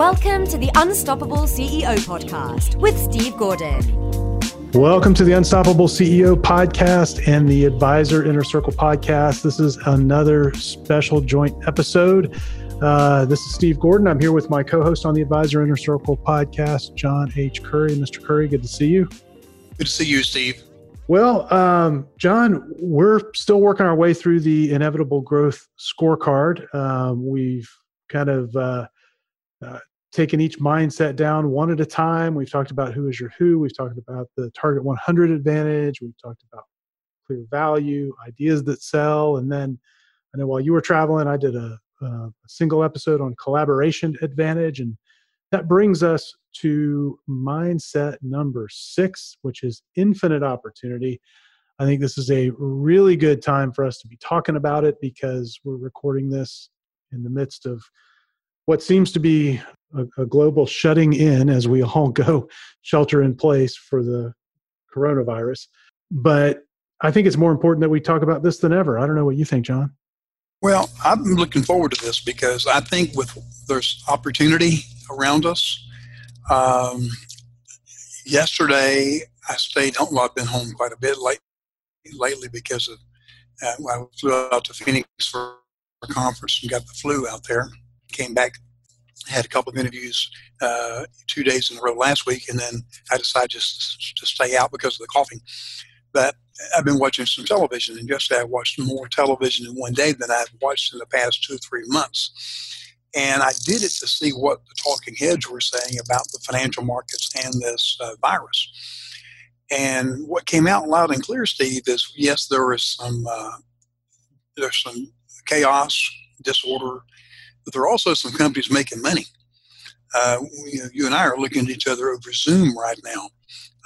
Welcome to the Unstoppable CEO podcast with Steve Gordon. Welcome to the Unstoppable CEO podcast and the Advisor Inner Circle podcast. This is another special joint episode. Uh, this is Steve Gordon. I'm here with my co host on the Advisor Inner Circle podcast, John H. Curry. Mr. Curry, good to see you. Good to see you, Steve. Well, um, John, we're still working our way through the inevitable growth scorecard. Um, we've kind of uh, uh, taken each mindset down one at a time. We've talked about who is your who. We've talked about the target 100 advantage. We've talked about clear value, ideas that sell. And then I know while you were traveling, I did a, a single episode on collaboration advantage. And that brings us to mindset number six, which is infinite opportunity. I think this is a really good time for us to be talking about it because we're recording this in the midst of what seems to be a, a, global shutting in as we all go shelter in place for the coronavirus. But I think it's more important that we talk about this than ever. I don't know what you think, John. Well, I'm looking forward to this because I think with there's opportunity around us. Um, yesterday, I stayed home. Well, I've been home quite a bit late, lately because of uh, I flew out to Phoenix for a conference and got the flu out there came back, had a couple of interviews uh, two days in a row last week, and then I decided just to stay out because of the coughing. But I've been watching some television, and yesterday I watched more television in one day than I've watched in the past two or three months. And I did it to see what the talking heads were saying about the financial markets and this uh, virus. And what came out loud and clear, Steve, is yes, there is some uh, there's some chaos, disorder, but there are also some companies making money. Uh, you, know, you, and I are looking at each other over Zoom right now.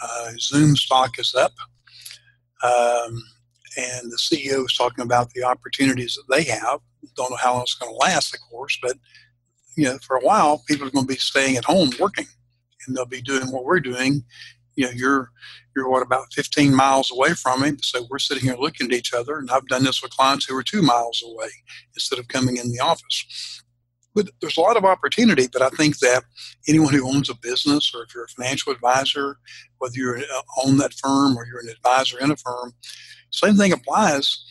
Uh, Zoom stock is up, um, and the CEO is talking about the opportunities that they have. Don't know how long it's going to last, of course, but you know, for a while, people are going to be staying at home working, and they'll be doing what we're doing. You know, you're you're what about 15 miles away from me, so we're sitting here looking at each other. And I've done this with clients who are two miles away instead of coming in the office but there's a lot of opportunity. But I think that anyone who owns a business, or if you're a financial advisor, whether you own that firm or you're an advisor in a firm, same thing applies.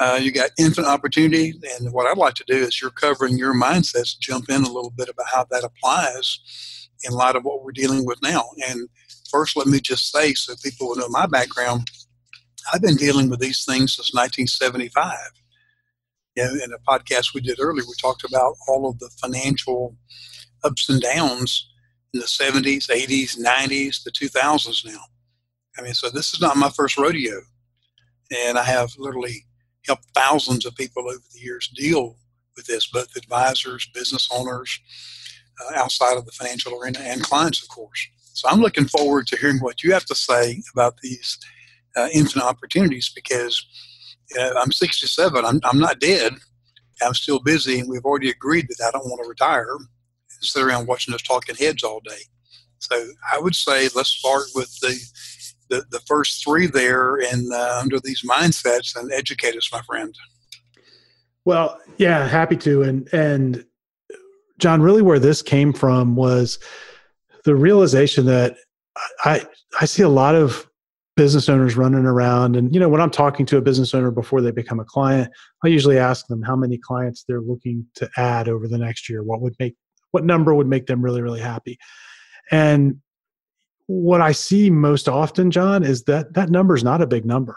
Uh, you got infinite opportunity, and what I'd like to do is you're covering your mindsets. Jump in a little bit about how that applies in light of what we're dealing with now. And first, let me just say, so people will know my background. I've been dealing with these things since 1975 in a podcast we did earlier, we talked about all of the financial ups and downs in the 70s, 80s, 90s, the 2000s now. I mean, so this is not my first rodeo. And I have literally helped thousands of people over the years deal with this, both advisors, business owners, uh, outside of the financial arena, and clients, of course. So I'm looking forward to hearing what you have to say about these uh, infinite opportunities because I'm 67. I'm, I'm not dead. I'm still busy, and we've already agreed that I don't want to retire and sit around watching those talking heads all day. So I would say let's start with the the, the first three there and uh, under these mindsets and educate us, my friend. Well, yeah, happy to. And and John, really, where this came from was the realization that I I see a lot of business owners running around. And you know when i'm talking to a business owner before they become a client i usually ask them how many clients they're looking to add over the next year. What would make what number would make them really really happy? And what i see most often john is that that number is not a big number.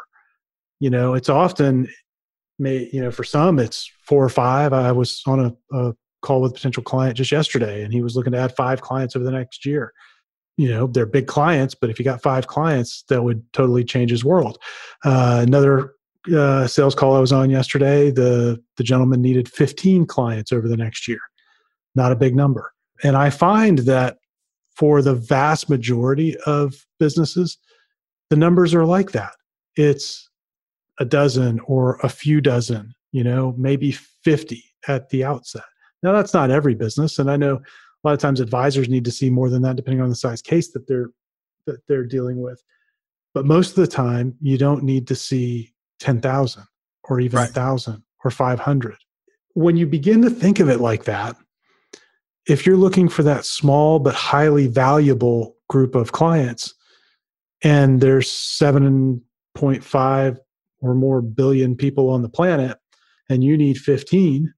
You know it's often may you know for some it's four or five. I was on a, a call with a potential client just yesterday and he was looking to add five clients over the next year you know they're big clients but if you got five clients that would totally change his world. Uh, another uh, sales call i was on yesterday the the gentleman needed 15 clients over the next year. Not a big number. And i find that for the vast majority of businesses the numbers are like that. It's a dozen or a few dozen you know maybe 50 at the outset. Now that's not every business and i know a lot of times advisors need to see more than that depending on the size case that they're that they're dealing with but most of the time you don't need to see 10,000 or even a right. 1,000 or 500 when you begin to think of it like that if you're looking for that small but highly valuable group of clients, and there's 7.5 or more billion people on the planet, and you need 15,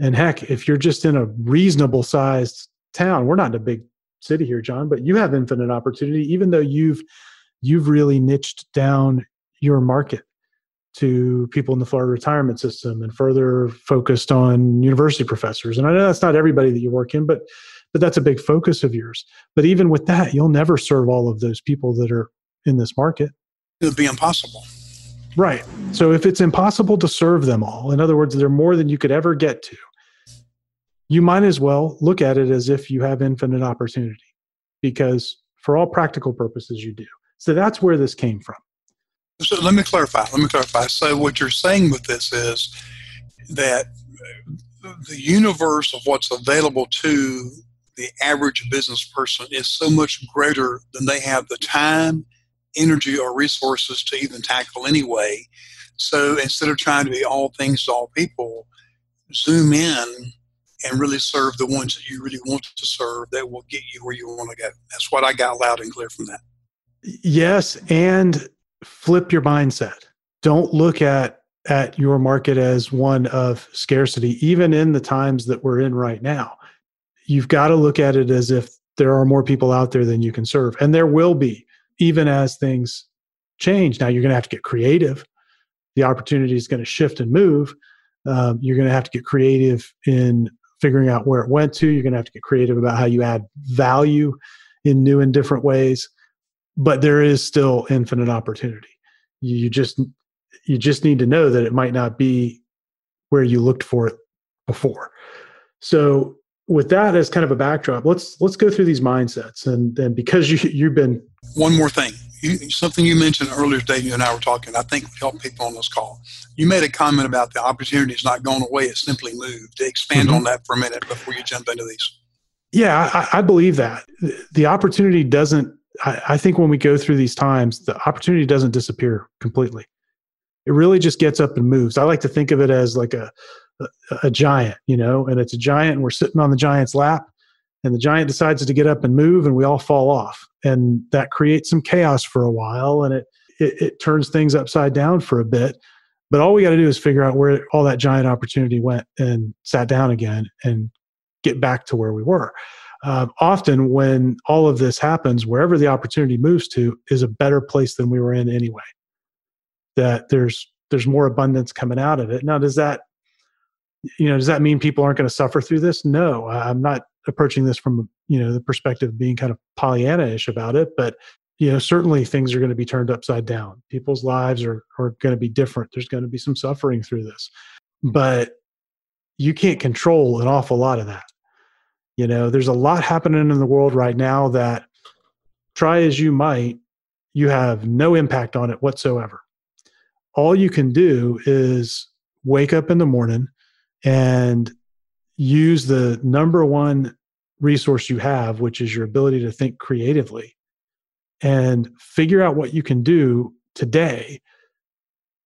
and heck, if you're just in a reasonable sized town, we're not in a big city here, John, but you have infinite opportunity, even though you've you've really niched down your market to people in the Florida retirement system and further focused on university professors. And I know that's not everybody that you work in, but but that's a big focus of yours. But even with that, you'll never serve all of those people that are in this market. It would be impossible. Right. So if it's impossible to serve them all, in other words, they're more than you could ever get to, you might as well look at it as if you have infinite opportunity because for all practical purposes you do. So that's where this came from. So let me clarify. Let me clarify. So what you're saying with this is that the universe of what's available to the average business person is so much greater than they have the time, energy, or resources to even tackle anyway. So instead of trying to be all things to all people, zoom in and really serve the ones that you really want to serve that will get you where you want to go. That's what I got loud and clear from that. Yes, and flip your mindset. Don't look at at your market as one of scarcity even in the times that we're in right now. You've got to look at it as if there are more people out there than you can serve and there will be even as things change. Now you're going to have to get creative. The opportunity is going to shift and move. Um, you're going to have to get creative in figuring out where it went to. You're going to have to get creative about how you add value in new and different ways but there is still infinite opportunity. You just you just need to know that it might not be where you looked for it before. So with that as kind of a backdrop, let's let's go through these mindsets and and because you you've been one more thing. You, something you mentioned earlier today, you and I were talking, I think would help people on this call. You made a comment about the opportunity is not going away, it simply moved. Expand mm-hmm. on that for a minute before you jump into these. Yeah, I, I believe that. The opportunity doesn't I, I think when we go through these times, the opportunity doesn't disappear completely. It really just gets up and moves. I like to think of it as like a, a, giant, you know, and it's a giant, and we're sitting on the giant's lap, and the giant decides to get up and move, and we all fall off, and that creates some chaos for a while, and it it, it turns things upside down for a bit. But all we got to do is figure out where all that giant opportunity went and sat down again and get back to where we were uh, often when all of this happens, wherever the opportunity moves to is a better place than we were in anyway. That there's there's more abundance coming out of it. Now, does that you know does that mean people aren't going to suffer through this? No, I'm not approaching this from you know the perspective of being kind of Pollyanna-ish about it, but you know certainly things are going to be turned upside down. People's lives are are going to be different. There's going to be some suffering through this, but you can't control an awful lot of that you know, there's a lot happening in the world right now that try as you might, you have no impact on it whatsoever. All you can do is wake up in the morning and use the number one resource you have, which is your ability to think creatively, and figure out what you can do today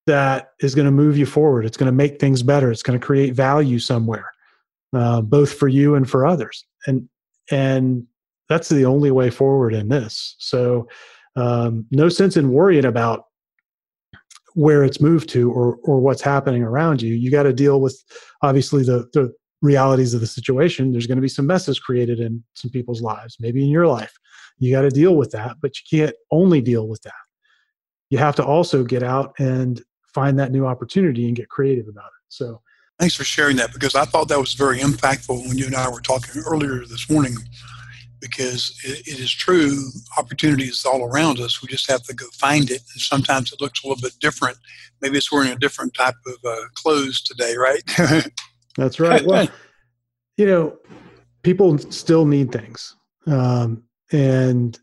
that is going to move you forward. It's going to make things better. It's going to create value somewhere uh, both for you and for others. And and that's the only way forward in this. So um, no sense in worrying about where it's moved to or or what's happening around you. You got to deal with obviously the the realities of the situation. There's going to be some messes created in some people's lives, maybe in your life. You got to deal with that, but you can't only deal with that. You have to also get out and find that new opportunity and get creative about it. So Thanks for sharing that because I thought that was very impactful when you and I were talking earlier this morning. Because it, it is true, opportunity is all around us. We just have to go find it. And sometimes it looks a little bit different. Maybe it's wearing a different type of uh, clothes today, right? That's right. Well, you know, people still need things. Um, and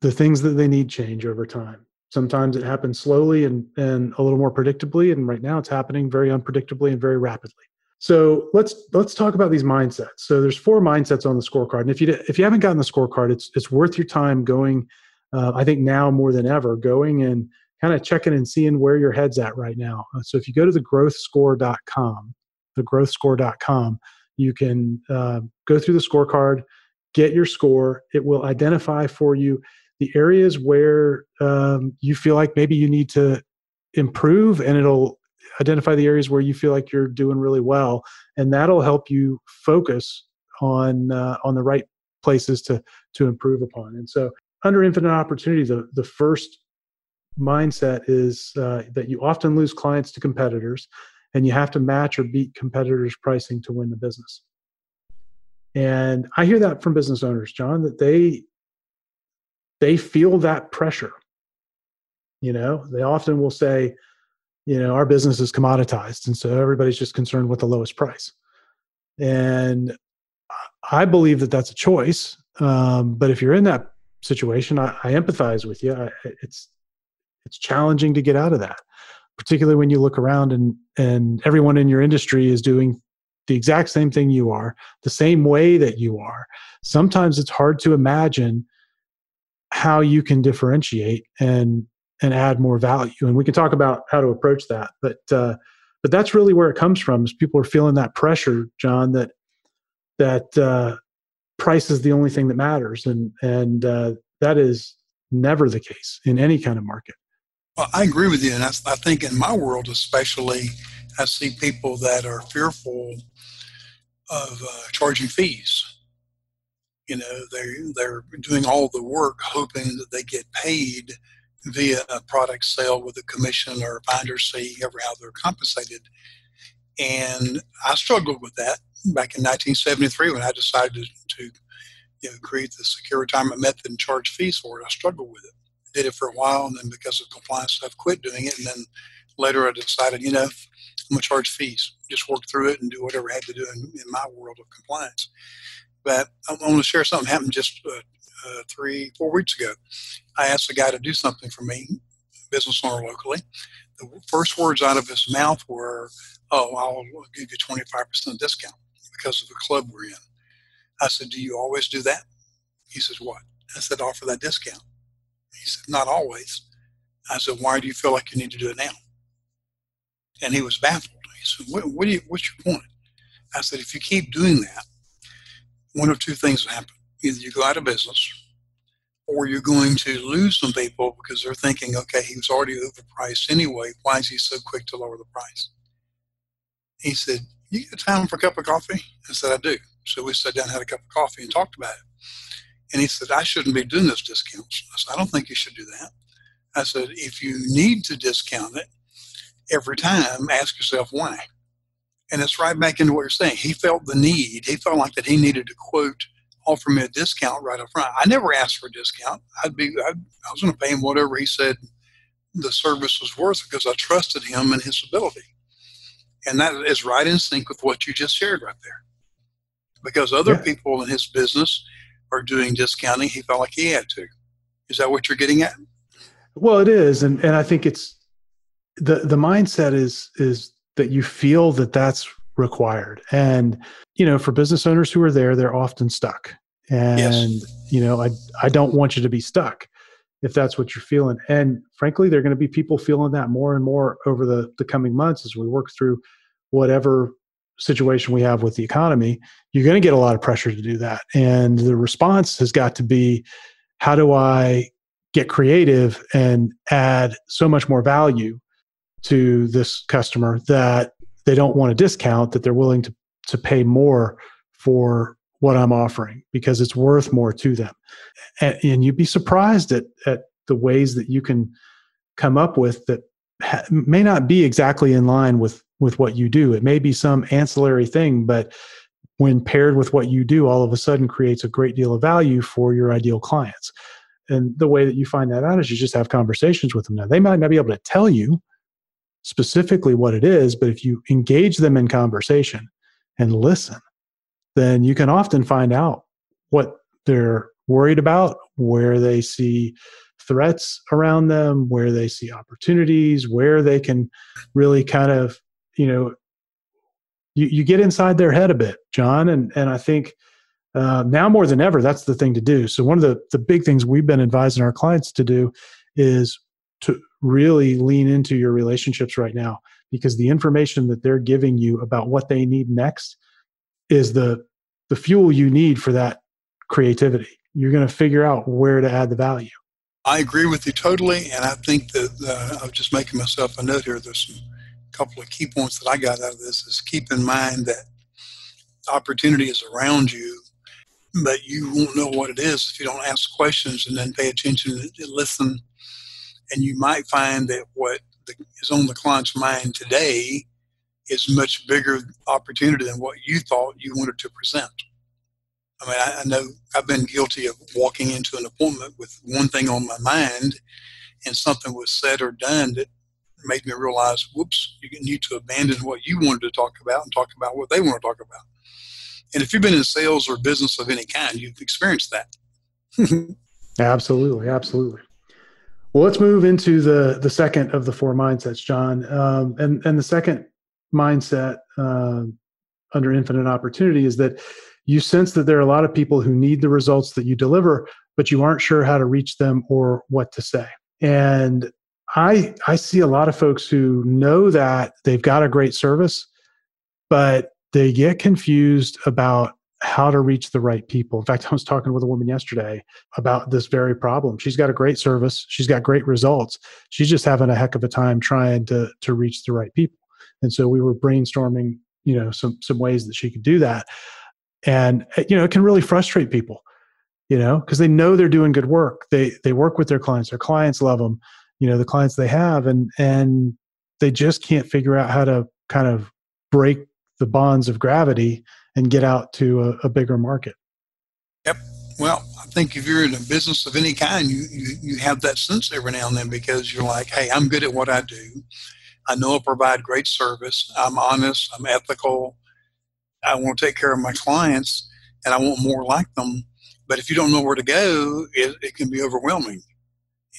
the things that they need change over time. Sometimes it happens slowly and, and a little more predictably, and right now it's happening very unpredictably and very rapidly. So let's let's talk about these mindsets. So there's four mindsets on the scorecard, and if you if you haven't gotten the scorecard, it's it's worth your time going. Uh, I think now more than ever, going and kind of checking and seeing where your head's at right now. Uh, so if you go to the growthscore.com, the You can uh, go through the scorecard, get your score. It will identify for you the areas where um, you feel like maybe you need to improve, and it'll identify the areas where you feel like you're doing really well, and that'll help you focus on uh, on the right places to to improve upon. And so, under infinite opportunity, the the first mindset is uh, that you often lose clients to competitors, and you have to match or beat competitors' pricing to win the business. And I hear that from business owners, John, that they they feel that pressure. You know, they often will say, you know, our business is commoditized, and so everybody's just concerned with the lowest price. And I believe that that's a choice. Um, but if you're in that situation, I, I empathize with you. I, it's it's challenging to get out of that, particularly when you look around and and everyone in your industry is doing the exact same thing you are, the same way that you are. Sometimes it's hard to imagine how you can differentiate and and add more value. And we can talk about how to approach that, but uh, but that's really where it comes from. Is people are feeling that pressure, John, that that uh, price is the only thing that matters, and and uh, that is never the case in any kind of market. Well, I agree with you, and I, I think in my world especially, I see people that are fearful of uh, charging fees. You know, they they're doing all the work hoping that they get paid via a product sale with a commission or a finder's fee, ever how they're compensated. And I struggled with that back in 1973 when I decided to, you know, create the secure retirement method and charge fees for it. I struggled with it. Did it for a while, and then because of compliance stuff, quit doing it. And then later I decided, you know, I'm to charge fees. Just work through it and do whatever I had to do in, in my world of compliance. But I want to share something happened just uh, uh, three, four weeks ago. I asked a guy to do something for me, business owner locally. The first words out of his mouth were, "Oh, I'll give you 25% discount." because of the club we're in. I said, Do you always do that? He says, What? I said, Offer that discount. He said, Not always. I said, Why do you feel like you need to do it now? And he was baffled. He said, what, what do you, What's your point? I said, If you keep doing that, one of two things will happen. Either you go out of business or you're going to lose some people because they're thinking, okay, he was already overpriced anyway. Why is he so quick to lower the price? He said, you get time for a cup of coffee? I said, I do. So we sat down, had a cup of coffee, and talked about it. And he said, I shouldn't be doing this discounts. I said, I don't think you should do that. I said, if you need to discount it every time, ask yourself why. And it's right back into what you're saying. He felt the need. He felt like that he needed to quote, offer me a discount right up front. I never asked for a discount. I'd be, I'd, I was going to pay him whatever he said the service was worth because I trusted him and his ability. And that is right in sync with what you just shared right there. Because other yeah. people in his business are doing discounting, he felt like he had to. Is that what you're getting at? Well, it is, and and I think it's the the mindset is is that you feel that that's required, and you know, for business owners who are there, they're often stuck, and yes. you know, I I don't want you to be stuck if that's what you're feeling. And frankly, there are going to be people feeling that more and more over the, the coming months as we work through whatever situation we have with the economy. You're going to get a lot of pressure to do that. And the response has got to be how do I get creative and add so much more value to this customer that they don't want a discount, that they're willing to, to pay more for what I'm offering because it's worth more to them. And, and you'd be surprised at, at the ways that you can come up with that ha- may not be exactly in line with, with what you do. It may be some ancillary thing, but when paired with what you do, all of a sudden creates a great deal of value for your ideal clients. And the way that you find that out is you just have conversations with them. Now, they might not be able to tell you specifically what it is, but if you engage them in conversation and listen, then you can often find out what they're worried about, where they see threats around them, where they see opportunities, where they can really kind of, you know, you, you get inside their head a bit, John. And, and I think uh, now more than ever, that's the thing to do. So, one of the, the big things we've been advising our clients to do is to really lean into your relationships right now because the information that they're giving you about what they need next is the the fuel you need for that creativity. You're going to figure out where to add the value. I agree with you totally, and I think that uh, I'm just making myself a note here. There's some couple of key points that I got out of this is keep in mind that opportunity is around you, but you won't know what it is if you don't ask questions and then pay attention and listen. And you might find that what is on the client's mind today is much bigger opportunity than what you thought you wanted to present. I mean, I, I, know I've been guilty of walking into an appointment with one thing on my mind, and something was said or done that made me realize, whoops, you need to abandon what you wanted to talk about and talk about what they want to talk about. And if you've been in sales or business of any kind, you've experienced that. absolutely, absolutely. Well, let's move into the the second of the four mindsets, John. Um, and and the second mindset uh, under infinite opportunity is that you sense that there are a lot of people who need the results that you deliver, but you aren't sure how to reach them or what to say. And I I see a lot of folks who know that they've got a great service, but they get confused about how to reach the right people. In fact, I was talking with a woman yesterday about this very problem. She's got a great service, she's got great results. She's just having a heck of a time trying to to reach the right people. And so we were brainstorming, you know, some some ways that she could do that. And eh, you know, it can really frustrate people, you know, because they know they're doing good work. They they work with their clients. Their clients love them. You know, the clients they have, and and they just can't figure out how to kind of break the bonds of gravity and get out to a, a bigger market. Yep. Well, I think if you're in a business of any kind, you, you, you have that sense every now and then because you're like, hey, I'm good at what I do. I know I provide great service. I'm honest. I'm ethical. I want to take care of my clients and I want more like them. But if you don't know where to go, it, it can be overwhelming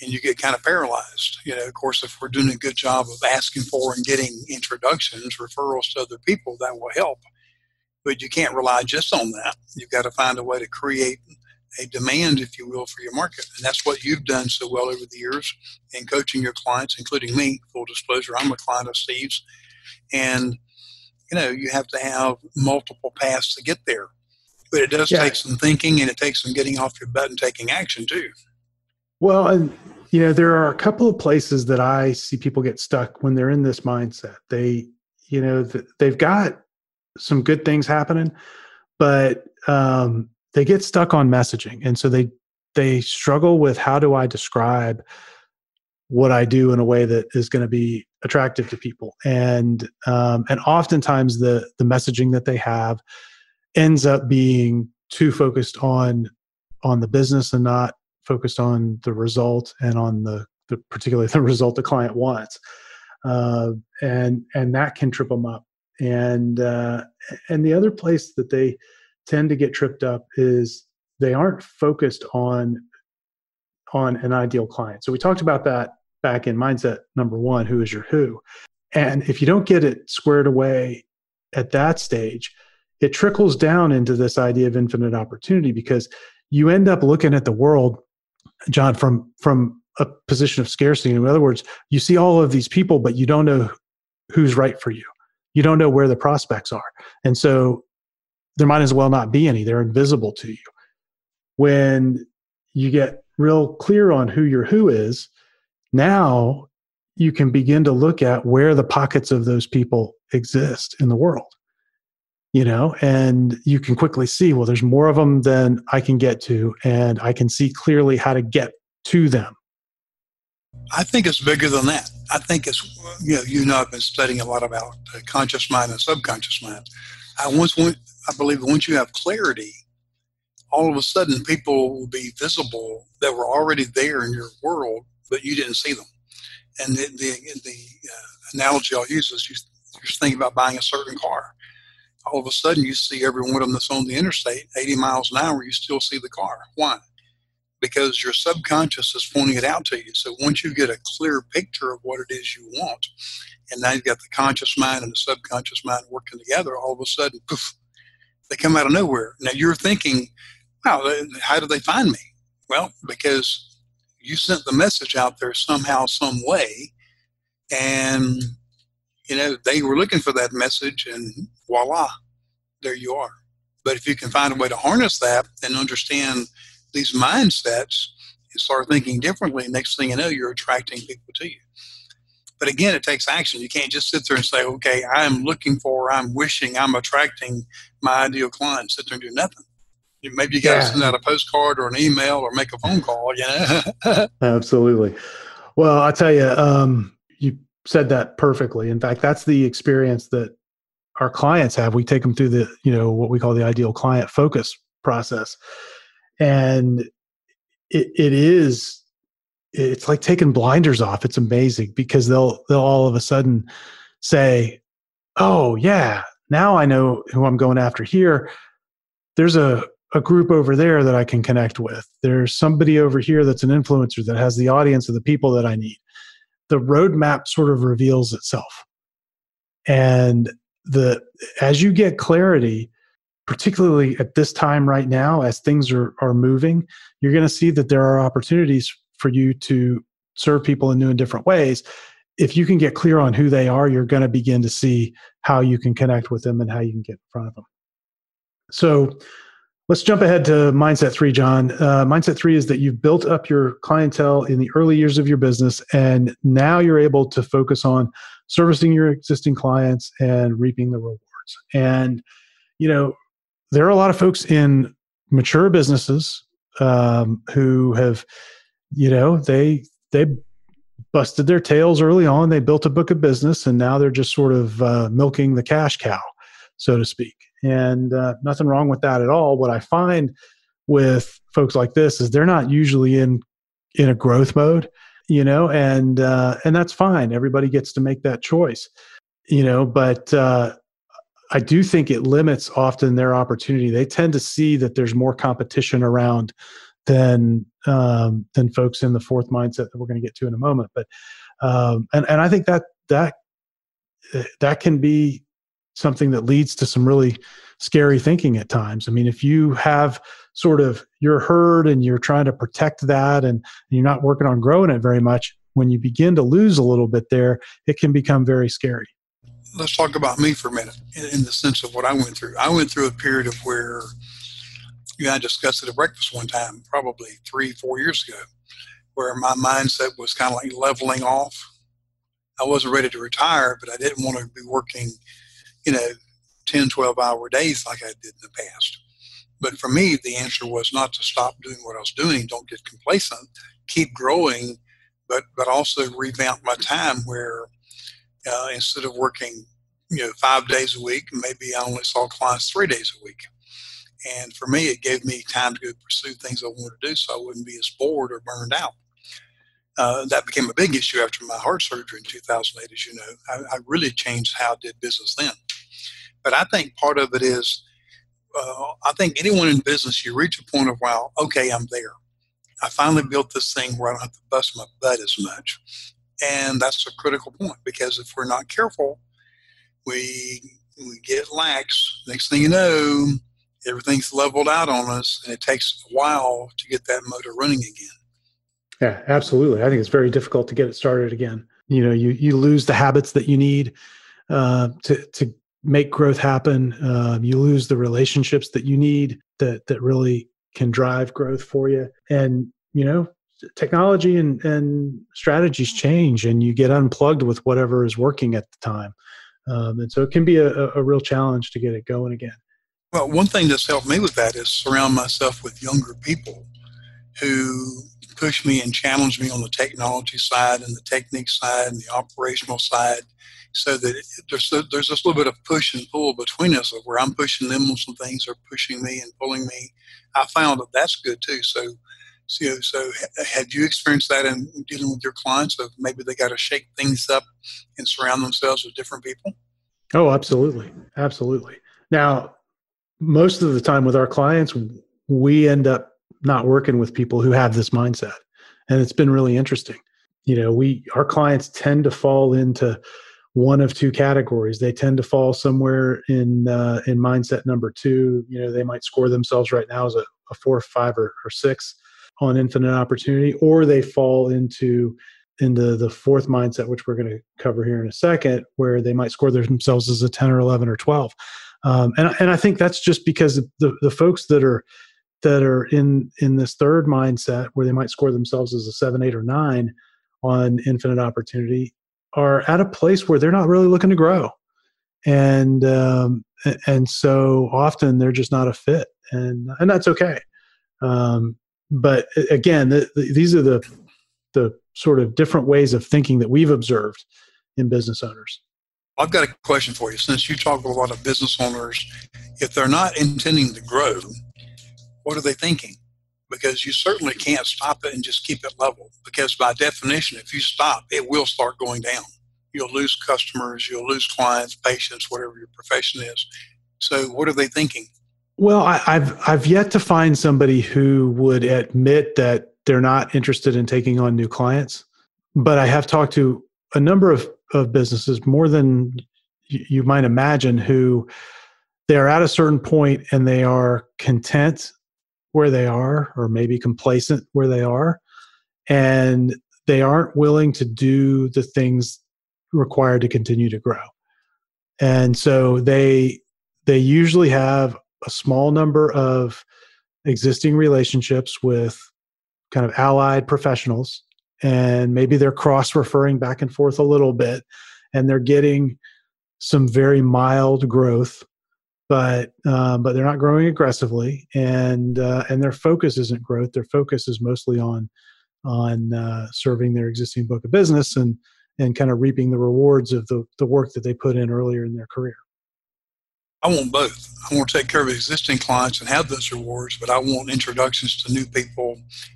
and you get kind of paralyzed. You know, of course, if we're doing a good job of asking for and getting introductions, referrals to other people, that will help. But you can't rely just on that. You've got to find a way to create a demand, if you will, for your market. And that's what you've done so well over the years in coaching your clients, including me. Full disclosure, I'm a client of Steve's. And, you know, you have to have multiple paths to get there. But it does yeah. take some thinking and it takes some getting off your butt and taking action too. Well, and you know, there are a couple of places that I see people get stuck when they're in this mindset. They, you know, they've got some good things happening, but um, they get stuck on messaging, and so they they struggle with how do I describe what I do in a way that is going to be attractive to people, and um, and oftentimes the the messaging that they have ends up being too focused on on the business and not focused on the result and on the, the particularly the result the client wants. Uh, and and that can trip them up and uh, and the other place that they tend to get tripped up is they aren't focused on on an ideal client so we talked about that back in mindset number one who is your who and if you don't get it squared away at that stage it trickles down into this idea of infinite opportunity because you end up looking at the world John, from from a position of scarcity. In other words, you see all of these people, but you don't know who's right for you. You don't know where the prospects are, and so there might as well not be any. They're invisible to you. When you get real clear on who your who is, now you can begin to look at where the pockets of those people exist in the world you know and you can quickly see well there's more of them than i can get to and i can see clearly how to get to them i think it's bigger than that. I think it's you know you know i've been studying a lot about conscious mind and subconscious mind. I once went i believe once you have clarity all of a sudden people will be visible that were already there in your world but you didn't see them. And the, the, the uh, analogy i'll use is you, you're thinking about buying a certain car. All of a sudden you see every one of them that's on the interstate 80 miles an hour you still see the car. Why because your subconscious is pointing it out to you. So once you get a clear picture of what it is you want and now you've got the conscious mind and the subconscious mind working together all of a sudden poof they come out of nowhere. Now you're thinking wow how did they find me? Well because you sent the message out there somehow some way and you know, they were looking for that message, and voila, there you are. But if you can find a way to harness that and understand these mindsets and start thinking differently, next thing you know, you're attracting people to you. But again, it takes action. You can't just sit there and say, okay, I'm looking for, I'm wishing, I'm attracting my ideal client, sit there and do nothing. Maybe you got to yeah. send out a postcard or an email or make a phone call, you know? Absolutely. Well, I tell you, um, you said that perfectly. In fact, that's the experience that our clients have. We take them through the, you know, what we call the ideal client focus process. And it, it is it's like taking blinders off. It's amazing because they'll they'll all of a sudden say, "Oh yeah, now I know who I'm going after here. There's a a group over there that I can connect with. There's somebody over here that's an influencer that has the audience of the people that I need." The roadmap sort of reveals itself. And the as you get clarity, particularly at this time right now, as things are, are moving, you're going to see that there are opportunities for you to serve people in new and different ways. If you can get clear on who they are you're going to begin to see how you can connect with them and how you can get in front of them. So let's jump ahead to mindset three john. Uh, mindset three is that you've built up your clientele in the early years of your business and now you're able to focus on servicing your existing clients and reaping the rewards. And you know there are a lot of folks in mature businesses um, who have you know they they busted their tails early on. They built a book of business and now they're just sort of uh, milking the cash cow so to speak. And uh, nothing wrong with that at all. What i find with folks like this is they're not usually in in a growth mode you know and uh, and that's fine. Everybody gets to make that choice you know but uh, i do think it limits often their opportunity they tend to see that there's more competition around than um, than folks in the fourth mindset that we're going to get to in a moment. But um, and and I think that that that can be something that leads to some really scary thinking at times. I mean, if you have sort of your herd and you're trying to protect that and you're not working on growing it very much, when you begin to lose a little bit there, it can become very scary. Let's talk about me for a minute in the sense of what I went through. I went through a period of where you and I discussed it at breakfast one time, probably three, four years ago, where my mindset was kind of like leveling off. I wasn't ready to retire, but I didn't want to be working, you know, 10, 12 hour days like I did in the past. But for me, the answer was not to stop doing what I was doing, don't get complacent, keep growing, but, but also revamp my time where uh, instead of working, you know, five days a week, maybe I only saw clients three days a week. And for me, it gave me time to go pursue things I wanted to do so I wouldn't be as bored or burned out. Uh, that became a big issue after my heart surgery in 2008, as you know. I, I, really changed how I did business then. But I think part of it is, uh, I think anyone in business, you reach a point of, wow, okay, I'm there. I finally built this thing where I don't have to bust my butt as much. And that's a critical point because if we're not careful, we, we get lax. Next thing you know, everything's leveled out on us, and it takes a while to get that motor running again. Yeah, absolutely. I think it's very difficult to get it started again. You know, you you lose the habits that you need uh, to to make growth happen. Uh, you lose the relationships that you need that that really can drive growth for you. And you know, technology and and strategies change, and you get unplugged with whatever is working at the time. Um, and so it can be a, a real challenge to get it going again. Well, one thing that's helped me with that is surround myself with younger people who push me and challenge me on the technology side and the technique side and the operational side so that it, there's, there's this little bit of push and pull between us of where I'm pushing them on some things, they're pushing me and pulling me. I found that that's good too. So, so, so have you experienced that in dealing with your clients of maybe they got to shake things up and surround themselves with different people? Oh, absolutely. Absolutely. Now, most of the time with our clients, we end up not working with people who have this mindset. And it's been really interesting. You know, we our clients tend to fall into one of two categories. They tend to fall somewhere in uh, in mindset number two. You know, they might score themselves right now as a, a four, five, or, or six on infinite opportunity, or they fall into into the fourth mindset, which we're going to cover here in a second, where they might score themselves as a 10 or 11 or 12. Um, and and I think that's just because the the folks that are that are in in this third mindset where they might score themselves as a seven, eight, or nine on infinite opportunity are at a place where they're not really looking to grow, and um, and so often they're just not a fit, and and that's okay. Um, but again, the, the, these are the the sort of different ways of thinking that we've observed in business owners. I've got a question for you. Since you talk with a lot of business owners, if they're not intending to grow, what are they thinking? Because you certainly can't stop it and just keep it level. Because by definition, if you stop, it will start going down. You'll lose customers, you'll lose clients, patients, whatever your profession is. So, what are they thinking? Well, I, have I've yet to find somebody who would admit that they're not interested in taking on new clients. But I have talked to a number of, of businesses, more than you might imagine, who they are at a certain point and they are content where they are, or maybe complacent where they are, and they aren't willing to do the things required to continue to grow. And so they they usually have a small number of existing relationships with kind of allied professionals and maybe they're cross referring back and forth a little bit and they're getting some very mild growth but um, but they're not growing aggressively and uh, and their focus isn't growth. Their focus is mostly on on uh, serving their existing book of business and and kind of reaping the rewards of the the work that they put in earlier in their career I want both. I want to take care of existing clients and have those rewards, but I want introductions to new people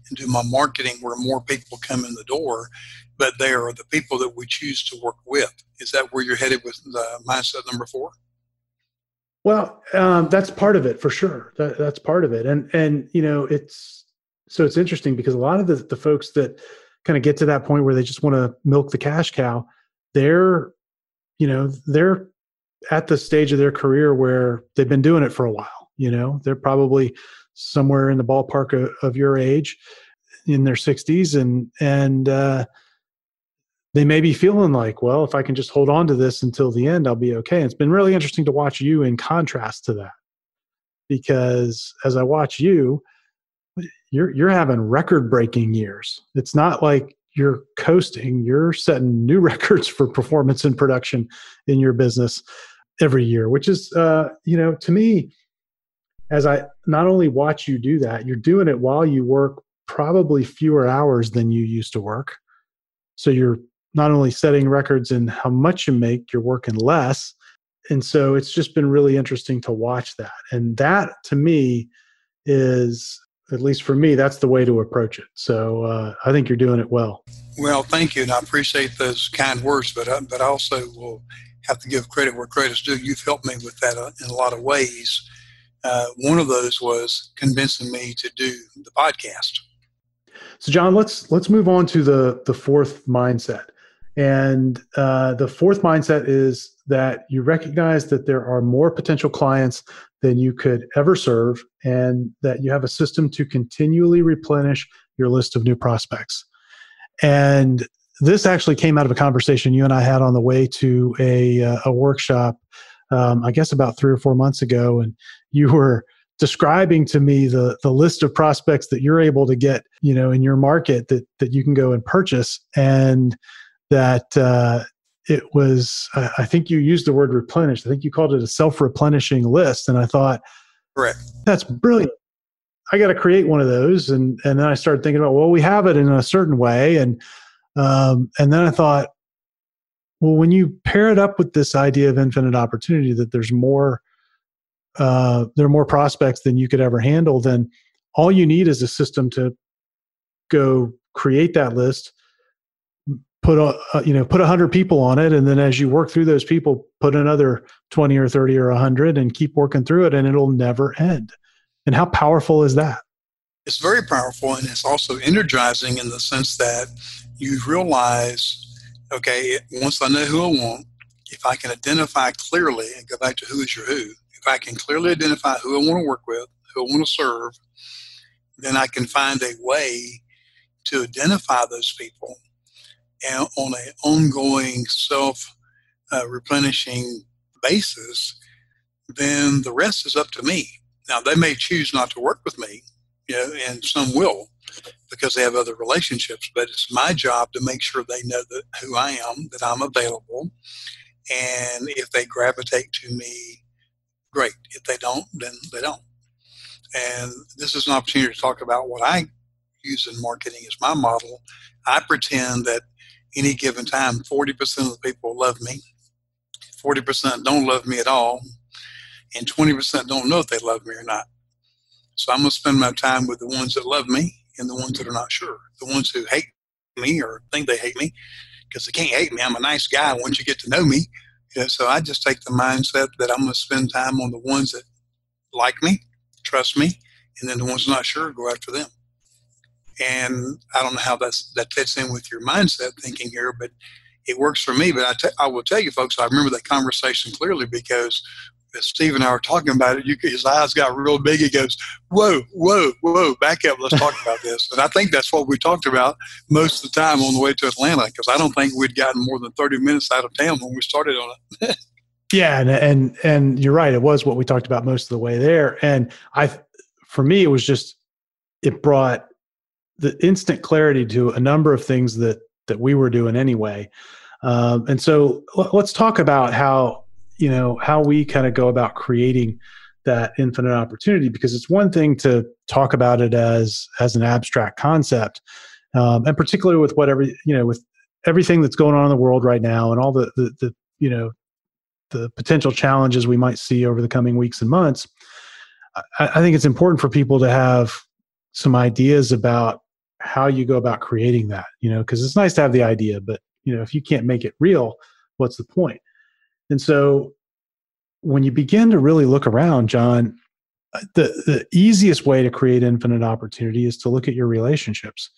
and do my marketing where more people come in the door, but they are the people that we choose to work with. Is that where you're headed with the mindset number four? Well, um, that's part of it for sure. That, that's part of it, and and you know it's so it's interesting because a lot of the, the folks that kind of get to that point where they just want to milk the cash cow, they're you know they're at the stage of their career where they've been doing it for a while. You know, they're probably somewhere in the ballpark of, of your age, in their 60s, and and uh, they may be feeling like, well, if I can just hold on to this until the end, I'll be okay. it's been really interesting to watch you in contrast to that, because as I watch you, you're you're having record breaking years. It's not like you're coasting you're setting new records for performance and production in your business every year, which is, uh, you know, to me, as I not only watch you do that, you're doing it while you work probably fewer hours than you used to work. So you're not only setting records in how much you make, you're working less. And so it's just been really interesting to watch that. And that to me is, at least for me, that's the way to approach it. So uh, I think you're doing it well. Well, thank you. And I appreciate those kind words, but, uh, but I also will have to give credit where credit's due. You've helped me with that uh, in a lot of ways. Uh, one of those was convincing me to do the podcast. So, John, let's let's move on to the the fourth mindset. And uh, the fourth mindset is that you recognize that there are more potential clients than you could ever serve, and that you have a system to continually replenish your list of new prospects. And this actually came out of a conversation you and I had on the way to a uh, a workshop, um, I guess about three or four months ago, and you were describing to me the the list of prospects that you're able to get, you know, in your market that that you can go and purchase, and that uh, it was I think you used the word replenished. I think you called it a self replenishing list, and I thought, correct, that's brilliant. I got to create one of those, and and then I started thinking about well, we have it in a certain way, and um, and then I thought, well, when you pair it up with this idea of infinite opportunity, that there's more, uh, there are more prospects than you could ever handle, then all you need is a system to go create that list, put a, you know put a hundred people on it, and then as you work through those people, put another twenty or thirty or a hundred, and keep working through it, and it'll never end. And how powerful is that? It's very powerful, and it's also energizing in the sense that you realize, okay, once I know who I want, if I can identify clearly and go back to who is your who, if I can clearly identify who I want to work with, who I want to serve, then I can find a way to identify those people and on an ongoing self uh, replenishing basis then the rest is up to me. Now they may choose not to work with me, you know, and some will because they have other relationships. But it's my job to make sure they know that who I am, that I'm available, and if they gravitate to me, great. If they don't, then they don't. And this is an opportunity to talk about what I use in marketing as my model. I pretend that any given time, 40% of the people love me, 40% don't love me at all, and 20% don't know if they love me or not. So I'm going to spend my time with the ones that love me and the ones that are not sure. The ones who hate me or think they hate me, because they can't hate me. I'm a nice guy once you get to know me. So I just take the mindset that I'm going to spend time on the ones that like me, trust me, and then the ones not sure, go after them. And I don't know how that's, that fits in with your mindset thinking here, but it works for me. But I, t- I will tell you, folks, I remember that conversation clearly because Steve and I were talking about it, you, his eyes got real big. He goes, "Whoa, whoa, whoa! Back up. Let's talk about this." And I think that's what we talked about most of the time on the way to Atlanta because I don't think we'd gotten more than thirty minutes out of town when we started on it. yeah, and and and you're right. It was what we talked about most of the way there. And I, for me, it was just it brought the instant clarity to a number of things that that we were doing anyway. Um, and so let's talk about how you know how we kind of go about creating that infinite opportunity because it's one thing to talk about it as as an abstract concept um, and particularly with whatever you know with everything that's going on in the world right now and all the, the the you know the potential challenges we might see over the coming weeks and months I, I think it's important for people to have some ideas about how you go about creating that you know because it's nice to have the idea but you know if you can't make it real what's the point and so when you begin to really look around, John, uh, the, the easiest way to create infinite opportunity is to look at your relationships.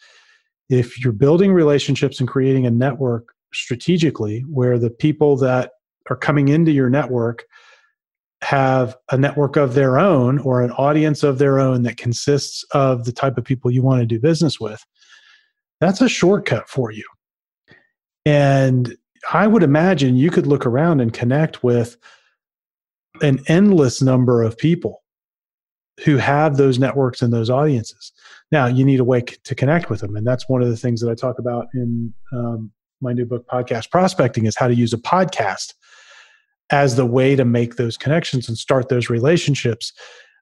If you're building relationships and creating a network strategically where the people that are coming into your network have a network of their own or an audience of their own that consists of the type of people you want to do business with, that's a shortcut for you. And I would imagine you could look around and connect with an endless number of people who have those networks and those audiences. Now, you need a way to connect with them. And that's one of the things that I talk about in um, my new book, Podcast Prospecting, is how to use a podcast as the way to make those connections and start those relationships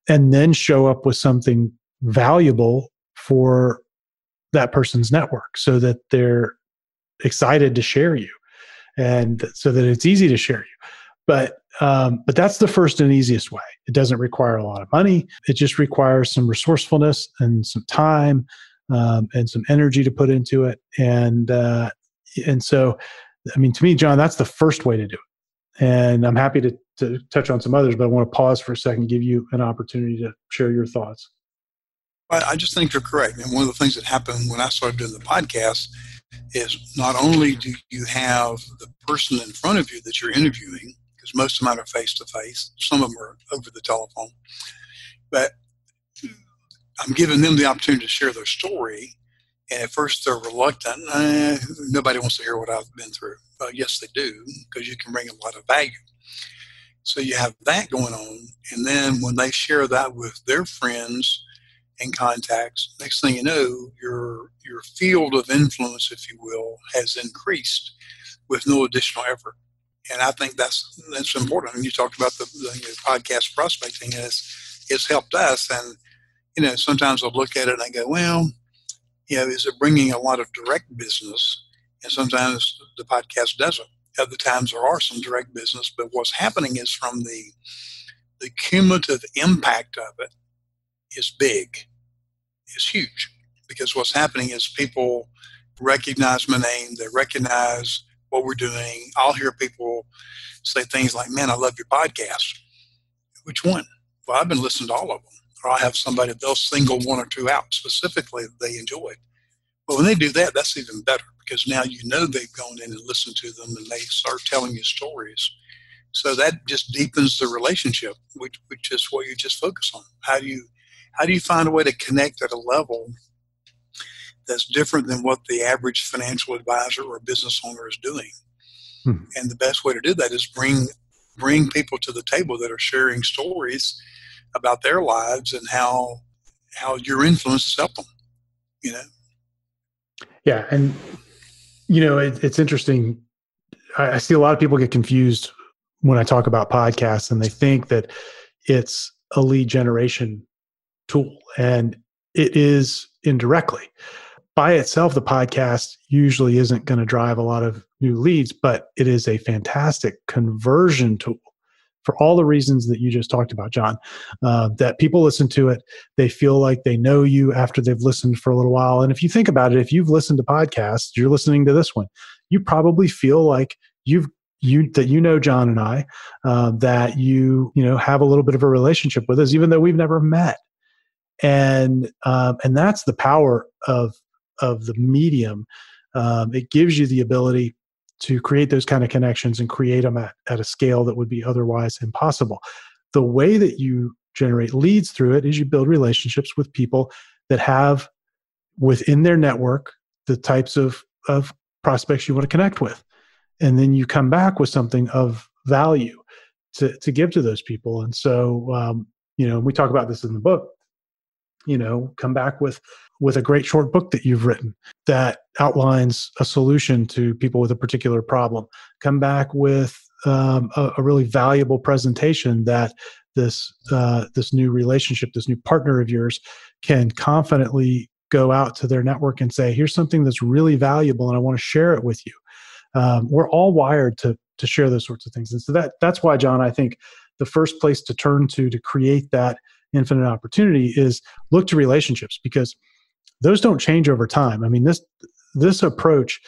and then show up with something valuable for that person's network so that they're excited to share you and so that it's easy to share you. But um, but that's the first and easiest way. It doesn't require a lot of money. It just requires some resourcefulness and some time um, and some energy to put into it. And uh, and so, I mean, to me, John, that's the first way to do it. And I'm happy to, to touch on some others, but I want to pause for a second, give you an opportunity to share your thoughts. I just think you're correct. And one of the things that happened when I started doing the podcast is not only do you have the person in front of you that you're interviewing, because most of them are face to face, some of them are over the telephone, but I'm giving them the opportunity to share their story. And at first they're reluctant. Eh, nobody wants to hear what I've been through. yes, they do, because you can bring a lot of value. So you have that going on. And then when they share that with their friends, and contacts. Next thing you know, your your field of influence, if you will, has increased with no additional effort. And I think that's that's important. And you talked about the, the podcast prospecting, and it's it's helped us. And you know, sometimes I'll look at it and I go, well, you know, is it bringing a lot of direct business? And sometimes the podcast doesn't. Other times there are some direct business, but what's happening is from the the cumulative impact of it is big, is huge. Because what's happening is people recognize my name, they recognize what we're doing. I'll hear people say things like, Man, I love your podcast. Which one? Well, I've been listening to all of them. Or I'll have somebody, they'll single one or two out specifically that they enjoyed. But when they do that, that's even better because now you know they've gone in and listened to them and they start telling you stories. So that just deepens the relationship, which, which is what you just focus on. How do you how do you find a way to connect at a level that's different than what the average financial advisor or business owner is doing? Hmm. And the best way to do that is bring bring people to the table that are sharing stories about their lives and how how your influence help them. You know. Yeah, and you know it, it's interesting. I, I see a lot of people get confused when I talk about podcasts, and they think that it's a lead generation tool, and it is indirectly. By itself, the podcast usually isn't going to drive a lot of new leads, but it is a fantastic conversion tool for all the reasons that you just talked about, John. Uh, that people listen to it, they feel like they know you after they've listened for a little while. And if you think about it, if you've listened to podcasts, you're listening to this one, you probably feel like you've you that you know John and I, uh, that you you know have a little bit of a relationship with us, even though we've never met. And um, and that's the power of of the medium. Um, it gives you the ability to create those kind of connections and create them at, at a scale that would be otherwise impossible. The way that you generate leads through it is you build relationships with people that have within their network the types of, of prospects you want to connect with. And then you come back with something of value to, to give to those people. And so, um, you know, we talk about this in the book, you know, come back with with a great short book that you've written that outlines a solution to people with a particular problem. Come back with um, a, a, really valuable presentation that this uh, this new relationship, this new partner of yours, can confidently go out to their network and say, "Here's something that's really valuable, and I want to share it with you." Um, we're all wired to to share those sorts of things, and so that that's why, John, I think the first place to turn to to create that infinite opportunity is look to relationships because those don't change over time. I mean, this this approach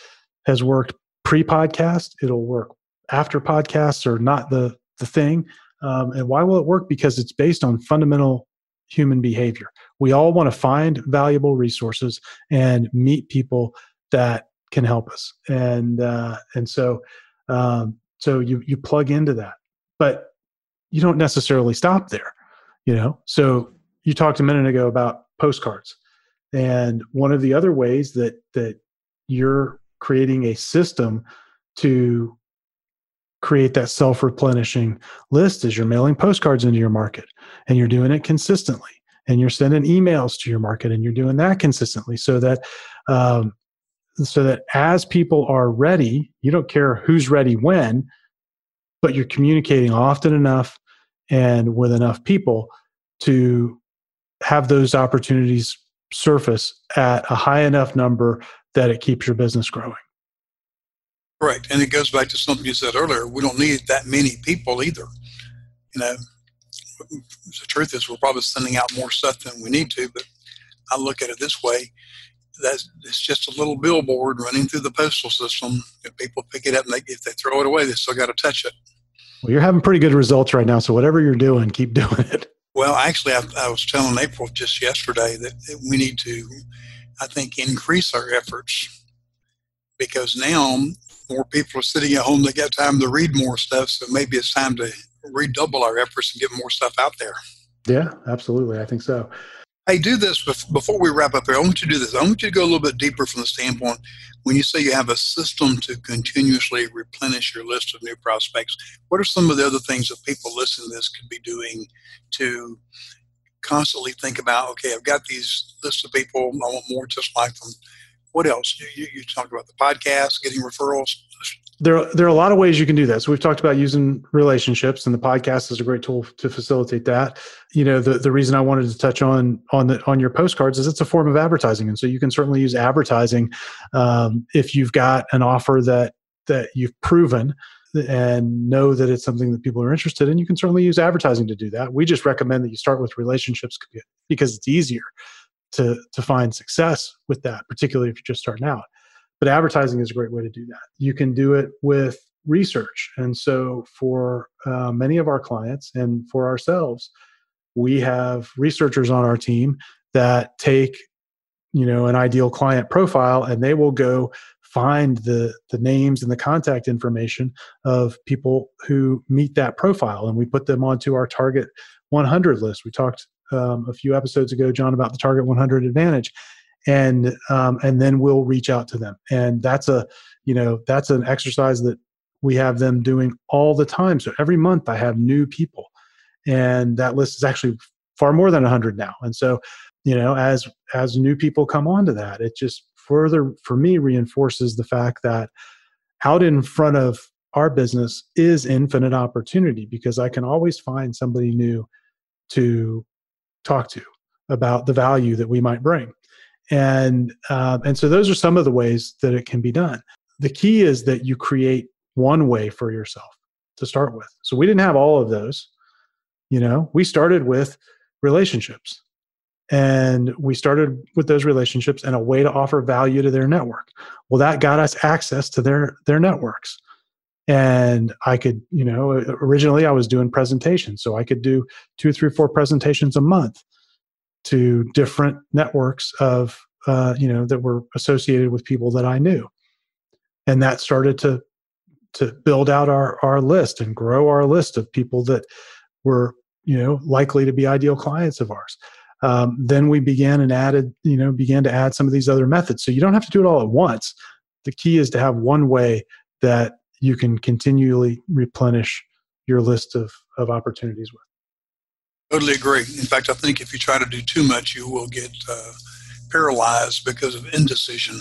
has worked pre-podcast. It'll work after podcasts or not the the thing. Um, and why will it work? Because it's based on fundamental human behavior. We all want to find valuable resources and meet people that can help us. And uh, and so um, so you you plug into that, but you don't necessarily stop there. You know. So you talked a minute ago about postcards. And one of the other ways that that you're creating a system to create that self-replenishing list is you're mailing postcards into your market and you're doing it consistently and you're sending emails to your market and you're doing that consistently so that um, so that as people are ready you don't care who's ready when but you're communicating often enough and with enough people to have those opportunities surface at a high enough number that it keeps your business growing. Right. And it goes back to something you said earlier. We don't need that many people either. You know, the truth is we're probably sending out more stuff than we need to, but I look at it this way. That it's just a little billboard running through the postal system. If people pick it up and they, if they throw it away, they still got to touch it. Well, you're having pretty good results right now. So whatever you're doing, keep doing it. Well, actually, I, I, was telling April just yesterday that, that we need to, I think, increase our efforts because now more people are sitting at home. They got time to read more stuff. So maybe it's time to redouble our efforts and get more stuff out there. Yeah, absolutely. I think so. Hey, do this before we wrap up here. I want you to do this. I want you to go a little bit deeper from the standpoint when you say you have a system to continuously replenish your list of new prospects. What are some of the other things that people listening to this could be doing to constantly think about? Okay, I've got these lists of people. I want more just like them. What else? You, you talked about the podcast, getting referrals there, there are a lot of ways you can do that. So we've talked about using relationships, and the podcast is a great tool to facilitate that. You know, the, the reason I wanted to touch on on the on your postcards is it's a form of advertising, and so you can certainly use advertising um, if you've got an offer that that you've proven and know that it's something that people are interested in. You can certainly use advertising to do that. We just recommend that you start with relationships because it's easier to to find success with that, particularly if you're just starting out. But advertising is a great way to do that. You can do it with research. And so, for uh, many of our clients and for ourselves, we have researchers on our team that take you know an ideal client profile and they will go find the the names and the contact information of people who meet that profile and we put them onto our target 100 list we talked um, a few episodes ago john about the target 100 advantage and um, and then we'll reach out to them and that's a you know that's an exercise that we have them doing all the time. So every month I have new people. And that list is actually far more than 100 now. And so, you know, as as new people come onto that, it just further for me reinforces the fact that out in front of our business is infinite opportunity because I can always find somebody new to talk to about the value that we might bring. And um, and so those are some of the ways that it can be done. The key is that you create one way for yourself to start with. So we didn't have all of those. You know, we started with relationships. And we started with those relationships and a way to offer value to their network. Well, that got us access to their their networks. And I could, you know, originally I was doing presentations. So I could do two, three, four presentations a month to different networks of uh, you know that were associated with people that I knew, and that started to to build out our our list and grow our list of people that were you know likely to be ideal clients of ours. Um, then we began and added you know began to add some of these other methods. So you don't have to do it all at once. The key is to have one way that you can continually replenish your list of of opportunities with. Totally agree. In fact, I think if you try to do too much, you will get uh, paralyzed because of indecision.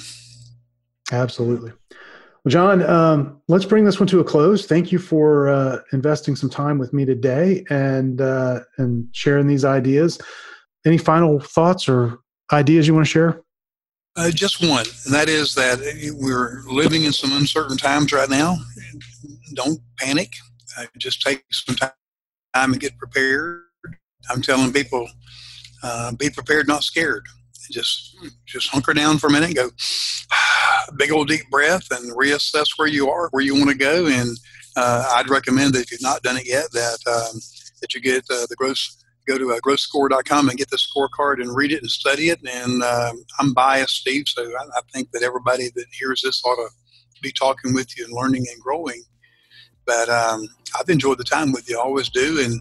Absolutely. Well, John, um, let's bring this one to a close. Thank you for uh, investing some time with me today and uh, and sharing these ideas. Any final thoughts or ideas you want to share? Uh, just one, and that is that we're living in some uncertain times right now. Don't panic. Uh, just take some time and get prepared I'm telling people, uh, be prepared, not scared. Just just hunker down for a minute, go big old deep breath, and reassess where you are, where you want to go. And uh, I'd recommend that if you've not done it yet, that um, that you get uh, the gross go to uh, growthscore.com and get the scorecard and read it and study it. And um, I'm biased, Steve, so I, I, think that everybody that hears this ought to be talking with you and learning and growing. But um, I've enjoyed the time with you, I always do, and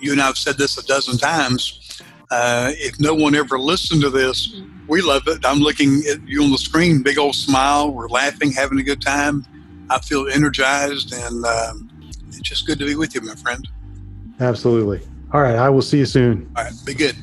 you and I have said this a dozen times. Uh, if no one ever listened to this, we love it. I'm looking at you on the screen, big old smile. We're laughing, having a good time. I feel energized, and um, it's just good to be with you, my friend. Absolutely. All right. I will see you soon. All right. Be good.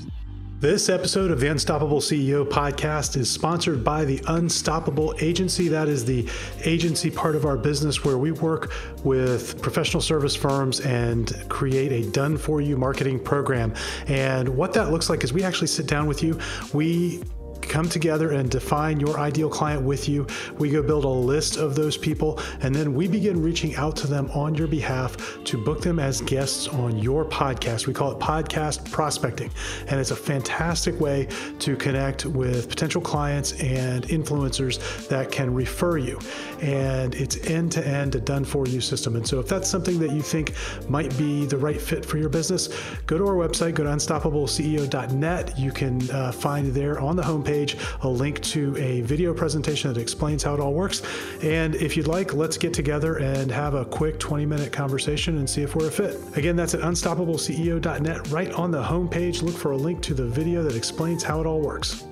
This episode of the Unstoppable CEO podcast is sponsored by the Unstoppable Agency. That is the agency part of our business where we work with professional service firms and create a done for you marketing program. And what that looks like is we actually sit down with you. We come together and define your ideal client with you. We go build a list of those people, and then we begin reaching out to them on your behalf to book them as guests on your podcast. We call it podcast prospecting, and it's a fantastic way to connect with potential clients and influencers that can refer you. And it's end to end, a done for you system. And so, if that's something that you think might be the right fit for your business, go to our website, go to unstoppableceo.net. You can uh, find there on the homepage page a link to a video presentation that explains how it all works. And if you'd like, let's get together and have a quick 20 minute conversation and see if we're a fit. Again, that's at unstoppableceo.net. Right on the homepage, look for a link to the video that explains how it all works.